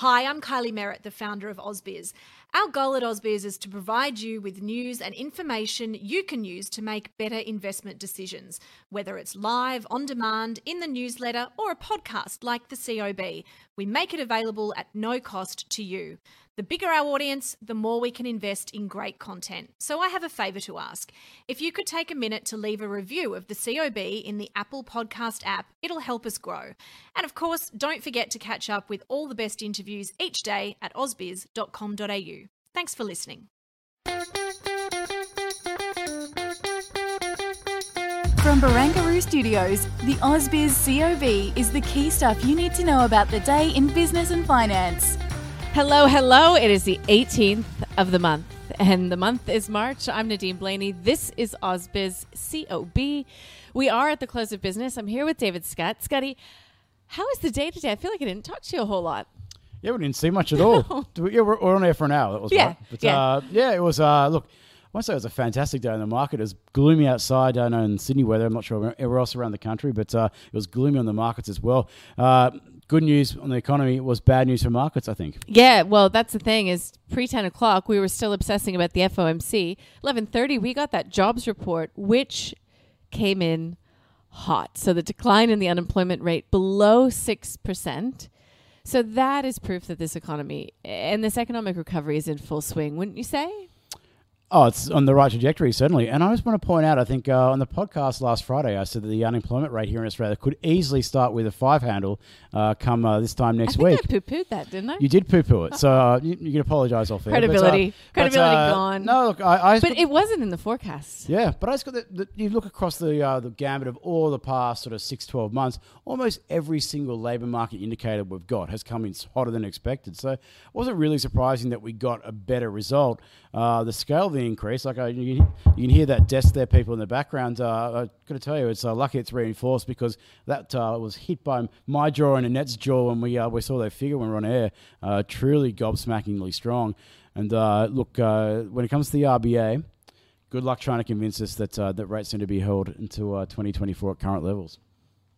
Hi, I'm Kylie Merritt, the founder of AusBiz. Our goal at AusBiz is to provide you with news and information you can use to make better investment decisions, whether it's live, on demand, in the newsletter, or a podcast like the COB. We make it available at no cost to you. The bigger our audience, the more we can invest in great content. So I have a favour to ask. If you could take a minute to leave a review of the COB in the Apple Podcast app, it'll help us grow. And of course, don't forget to catch up with all the best interviews each day at ausbiz.com.au. Thanks for listening. From Barangaroo Studios, the AusBiz COB is the key stuff you need to know about the day in business and finance. Hello, hello. It is the 18th of the month, and the month is March. I'm Nadine Blayney. This is AusBiz COB. We are at the close of business. I'm here with David Scott. Scotty, how is the day today? I feel like I didn't talk to you a whole lot. Yeah, we didn't see much at all. we, yeah, we're, we're on air for an hour. That was Yeah, right. But, yeah. Uh, yeah, it was. Uh, look, I want to say it was a fantastic day in the market. It was gloomy outside. I don't know in Sydney weather. I'm not sure everywhere else around the country, but uh, it was gloomy on the markets as well. Uh, good news on the economy was bad news for markets. I think. Yeah, well, that's the thing is pre 10 o'clock, we were still obsessing about the FOMC. 11.30, we got that jobs report, which came in hot. So the decline in the unemployment rate below 6%. So that is proof that this economy and this economic recovery is in full swing, wouldn't you say? Oh, it's on the right trajectory, certainly. And I just want to point out, I think uh, on the podcast last Friday, I said that the unemployment rate here in Australia could easily start with a five handle uh, come uh, this time next I think week. I poo pooed that, didn't I? You did poo poo it, so uh, you, you can apologise off air. but, uh, Credibility. but, Credibility uh, gone. No, look, I, I but it wasn't in the forecast. Yeah, but I just got the, the you look across the uh, the gambit of all the past sort of six, 12 months, almost every single labour market indicator we've got has come in hotter than expected. So it wasn't really surprising that we got a better result. Uh, the scale of the increase, like I, you, can- you can hear that desk there, people in the background. Uh, I've got to tell you, it's uh, lucky it's reinforced because that uh, was hit by my jaw and Annette's jaw when we uh, we saw that figure when we were on air. Uh, truly gobsmackingly strong. And uh, look, uh, when it comes to the RBA, good luck trying to convince us that uh, that rates need to be held until uh, 2024 at current levels.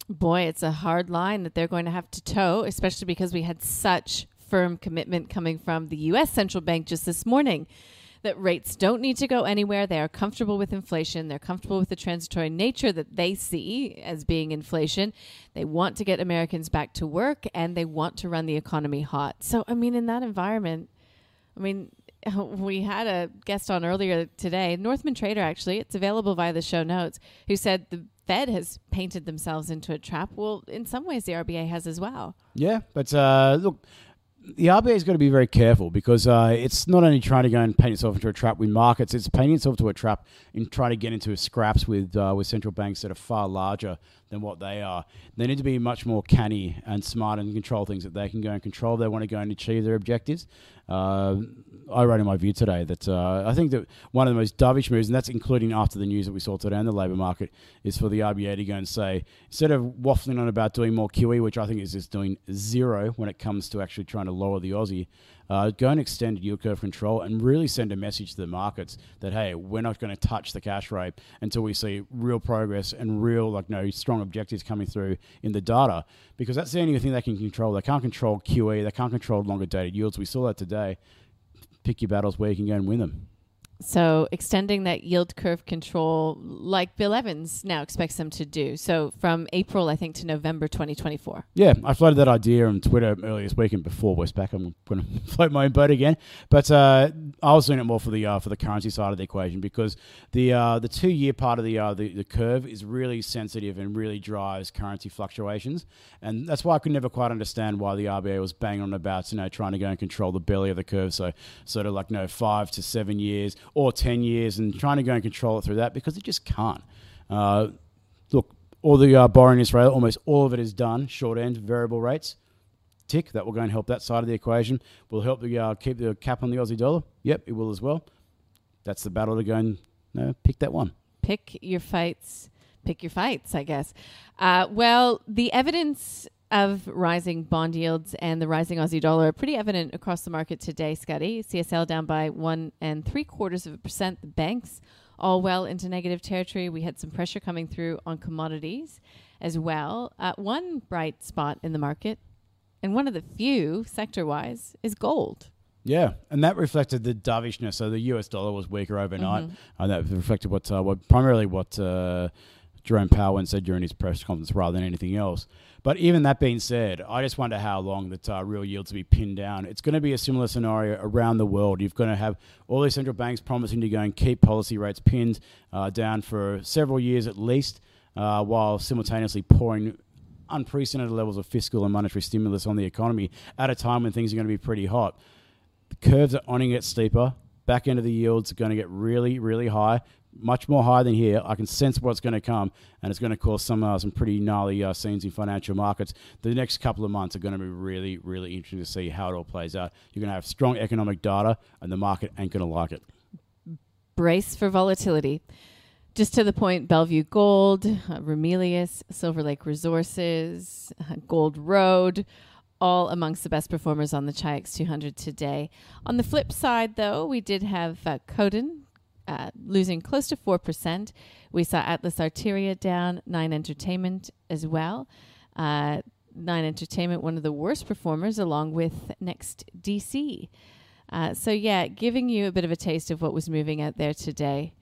Boy, it's a hard line that they're going to have to toe, especially because we had such firm commitment coming from the US central bank just this morning that rates don't need to go anywhere. They are comfortable with inflation. They're comfortable with the transitory nature that they see as being inflation. They want to get Americans back to work and they want to run the economy hot. So, I mean, in that environment, I mean, we had a guest on earlier today, Northman Trader, actually. It's available via the show notes, who said the Fed has painted themselves into a trap. Well, in some ways, the RBA has as well. Yeah, but uh, look, the RBA has got to be very careful because uh, it's not only trying to go and paint itself into a trap with markets, it's painting itself into a trap in trying to get into scraps with uh, with central banks that are far larger than what they are. They need to be much more canny and smart and control things that they can go and control. They want to go and achieve their objectives. Uh, I wrote in my view today that uh, I think that one of the most dovish moves, and that's including after the news that we saw today in the labour market, is for the RBA to go and say, instead of waffling on about doing more QE, which I think is just doing zero when it comes to actually trying to lower the Aussie, uh, go and extend yield curve control and really send a message to the markets that hey, we're not going to touch the cash rate until we see real progress and real like no strong objectives coming through in the data because that's the only thing they can control. They can't control QE. They can't control longer dated yields. We saw that today. Pick your battles where you can go and win them. So, extending that yield curve control, like Bill Evans now expects them to do. So, from April, I think, to November 2024. Yeah, I floated that idea on Twitter earlier this week, and before Westpac, I'm going to float my own boat again. But uh, I was doing it more for the uh, for the currency side of the equation because the uh, the two year part of the, uh, the the curve is really sensitive and really drives currency fluctuations, and that's why I could never quite understand why the RBA was banging on about you know trying to go and control the belly of the curve, so sort of like you know five to seven years or ten years, and trying to go and control it through that because it just can't. Uh, look, all the uh, borrowing in Australia, almost all of it is done short end variable rates. Tick, that will go and help that side of the equation. Will help the uh, keep the cap on the Aussie dollar. Yep, it will as well. That's the battle to go and uh, pick that one. Pick your fights. Pick your fights, I guess. Uh, well, the evidence of rising bond yields and the rising Aussie dollar are pretty evident across the market today, Scotty. CSL down by one and three quarters of a percent. The banks all well into negative territory. We had some pressure coming through on commodities as well. Uh, one bright spot in the market, and one of the few sector wise, is gold. Yeah, and that reflected the dovishness. So the US dollar was weaker overnight, mm-hmm. and that reflected what, uh, what primarily what uh, Jerome Powell and said during his press conference rather than anything else. But even that being said, I just wonder how long that uh, real yields will be pinned down. It's going to be a similar scenario around the world. You're going to have all these central banks promising to go and keep policy rates pinned uh, down for several years at least, uh, while simultaneously pouring unprecedented levels of fiscal and monetary stimulus on the economy at a time when things are going to be pretty hot. The curves are only get steeper. Back end of the yields are going to get really, really high much more high than here. I can sense what's going to come, and it's going to cause some uh, some pretty gnarly uh, scenes in financial markets. The next couple of months are going to be really, really interesting to see how it all plays out. You're going to have strong economic data, and the market ain't going to like it. Brace for volatility. Just to the point, Bellevue Gold, uh, Ramelius, Silver Lake Resources, uh, Gold Road, all amongst the best performers on the Chi-X 200 today. On the flip side, though, we did have uh, Codan uh, losing close to 4%. We saw Atlas Arteria down, Nine Entertainment as well. Uh, Nine Entertainment, one of the worst performers, along with Next DC. Uh, so, yeah, giving you a bit of a taste of what was moving out there today.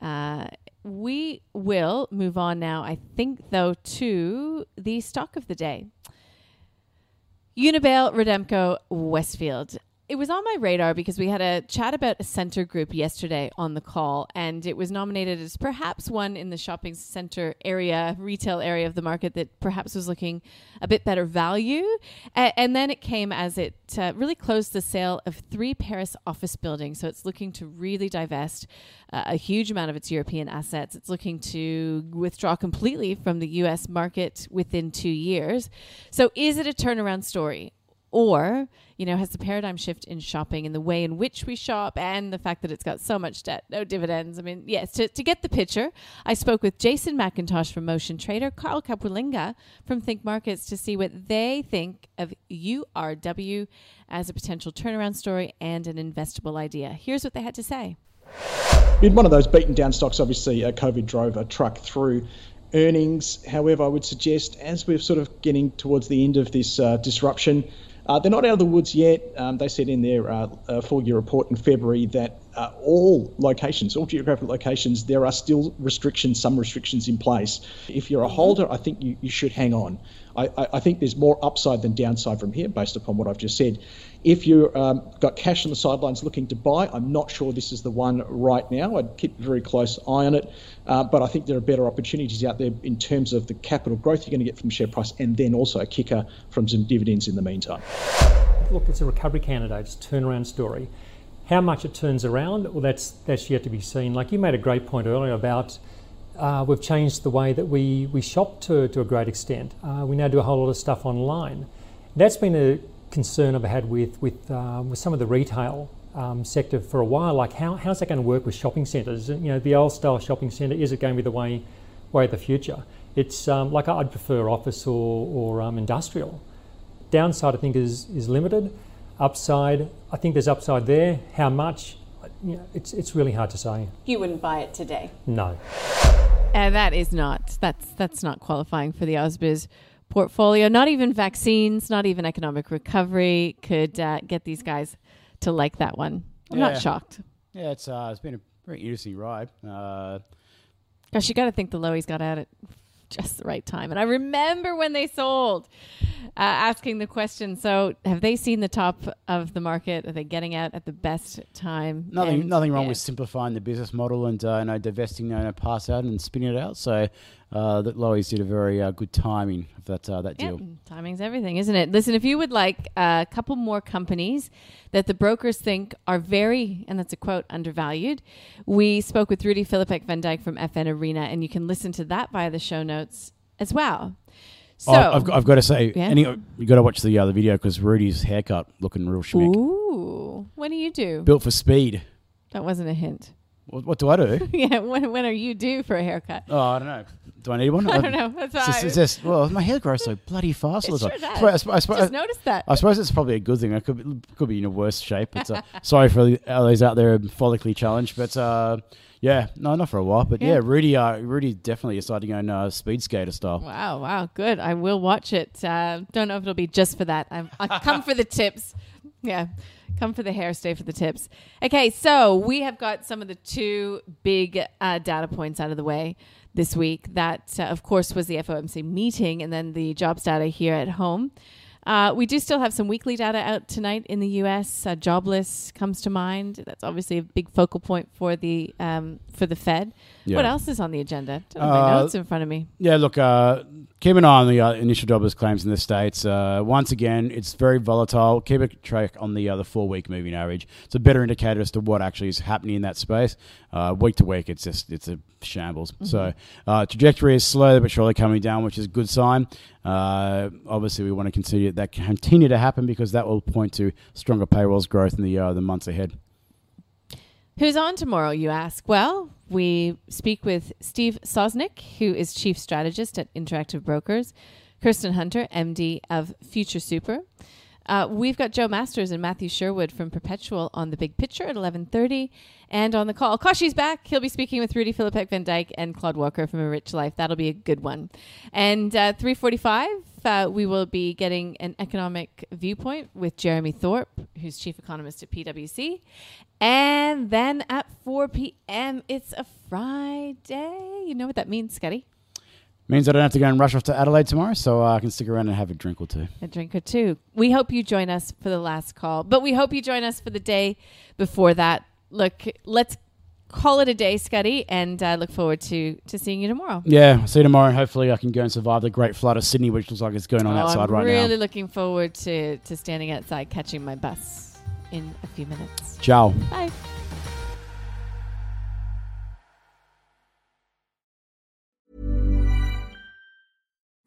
Uh, we will move on now, I think, though, to the stock of the day. Unibail Rodamco Westfield it was on my radar because we had a chat about a Scentre Group yesterday on the call, and it was nominated as perhaps one in the shopping center area, retail area of the market that perhaps was looking a bit better value. A- and then it came as it uh, really closed the sale of three Paris office buildings. So it's looking to really divest uh, a huge amount of its European assets. It's looking to withdraw completely from the US market within two years. So is it a turnaround story? Or you know, has the paradigm shift in shopping and the way in which we shop and the fact that it's got so much debt, no dividends. I mean, yes, to, to get the picture, I spoke with Jason McIntosh from Motion Trader, Carl Capolingua from Think Markets to see what they think of URW as a potential turnaround story and an investable idea. Here's what they had to say. In one of those beaten down stocks, obviously, uh, COVID drove a truck through earnings. However, I would suggest as we're sort of getting towards the end of this uh, disruption, uh, they're not out of the woods yet. Um, they said in their uh, uh, full year report in February that uh, all locations, all geographic locations, there are still restrictions, some restrictions in place. If you're a holder, I think you, you should hang on. I, I, think there's more upside than downside from here based upon what I've just said. If you've um, got cash on the sidelines looking to buy, I'm not sure this is the one right now. I'd keep a very close eye on it. Uh, but I think there are better opportunities out there in terms of the capital growth you're going to get from share price and then also a kicker from some dividends in the meantime. Look, it's a recovery candidate, it's a turnaround story. How much it turns around, well, that's, that's yet to be seen. Like you made a great point earlier about uh, we've changed the way that we, we shop to, to a great extent. Uh, we now do a whole lot of stuff online. That's been a concern I've had with, with, uh, with some of the retail um, sector for a while. Like, how, how's that going to work with shopping centres? You know, the old style shopping centre, is it going to be the way, way of the future? It's um, like I'd prefer office or, or um, industrial. Downside, I think, is, is limited. Upside, I think there's upside there. How much? You know, it's, it's really hard to say. You wouldn't buy it today? No. And that is not that's that's not qualifying for the Ausbiz portfolio. Not even vaccines, not even economic recovery could uh, get these guys to like that one. I'm yeah. not shocked. Yeah, it's uh, it's been a very interesting ride. Uh, Gosh, you got to think the Lowys got at it just the right time. And I remember when they sold, uh, asking the question. So, have they seen the top of the market? Are they getting out at the best time? Nothing, and, nothing wrong yeah. with simplifying the business model and uh, you know, divesting, you know, pass out and spinning it out. So, uh, that Lowys did a very uh, good timing of that uh, that deal. timing's everything, isn't it? Listen, if you would like a couple more companies that the brokers think are very, and that's a quote, undervalued, we spoke with Rudi Filapek-Vandyck from FN Arena, and you can listen to that via the show notes as well. So oh, I've, got, I've got to say, Yeah? any, you got to watch the other video because Rudi's haircut looking real schmick. Ooh, what do you do? Built for speed. That wasn't a hint. What, what do I do? yeah, when, when are you due for a haircut? oh, I don't know. Do I need one? I don't know. That's It's just, I- it's just, well, my hair grows so bloody fast all It the sure time. does. Well, I sp- I sp- Just noticed that. I suppose it's probably a good thing. I could be, could be in a worse shape. But uh, sorry for all those out there follically challenged. But uh, yeah, no, not for a while. But yeah, Yeah. Rudi, uh, Rudi definitely decided to go on uh, speed skater style. Wow, wow, good. I will watch it. Uh, don't know if it'll be just for that. I'm, I come for the tips. Yeah, come for the hair, stay for the tips. Okay, so we have got some of the two big uh, data points out of the way this week. That, uh, of course, was the FOMC meeting and then the jobs data here at home. Uh, we do still have some weekly data out tonight in the U.S. Uh, jobless comes to mind. That's obviously a big focal point for the um, for the Fed. Yeah. What else is on the agenda? Don't have my Uh, notes in front of me. Yeah, look, uh, keep an eye on the uh, initial jobless claims in the states. Uh, once again, it's very volatile. Keep a track on the uh, the four week moving average. It's a better indicator as to what actually is happening in that space. Uh, week to week, it's just it's a shambles. So uh, trajectory is slowly but surely coming down, which is a good sign. Uh, obviously, we want to continue that continue to happen because that will point to stronger payrolls growth in the uh, the months ahead. Who's on tomorrow, you ask? Well, we speak with Steve Sosnick, who is Chief Strategist at Interactive Brokers, Kirsten Hunter, MD of Future Super. Uh, we've got Joe Masters and Matthew Sherwood from Perpetual on the Big Picture at 11.30. And on the call, Koshi's back. He'll be speaking with Rudi Filapek-Vandyck and Claude Walker from A Rich Life. That'll be a good one. And uh, 3.45, uh, we will be getting an economic viewpoint with Jeremy Thorpe, who's Chief Economist at PwC. And then at 4 p.m., it's a Friday. You know what that means, Scotty? Means I don't have to go and rush off to Adelaide tomorrow, so uh, I can stick around and have a drink or two. A drink or two. We hope you join us for the last call, but we hope you join us for the day before that. Look, let's call it a day, Scotty, and uh, look forward to, to seeing you tomorrow. Yeah, see you tomorrow. And hopefully, I can go and survive the great flood of Sydney, which looks like it's going on Oh, outside I'm right really now. looking forward to, to standing outside catching my bus in a few minutes. Ciao. Bye.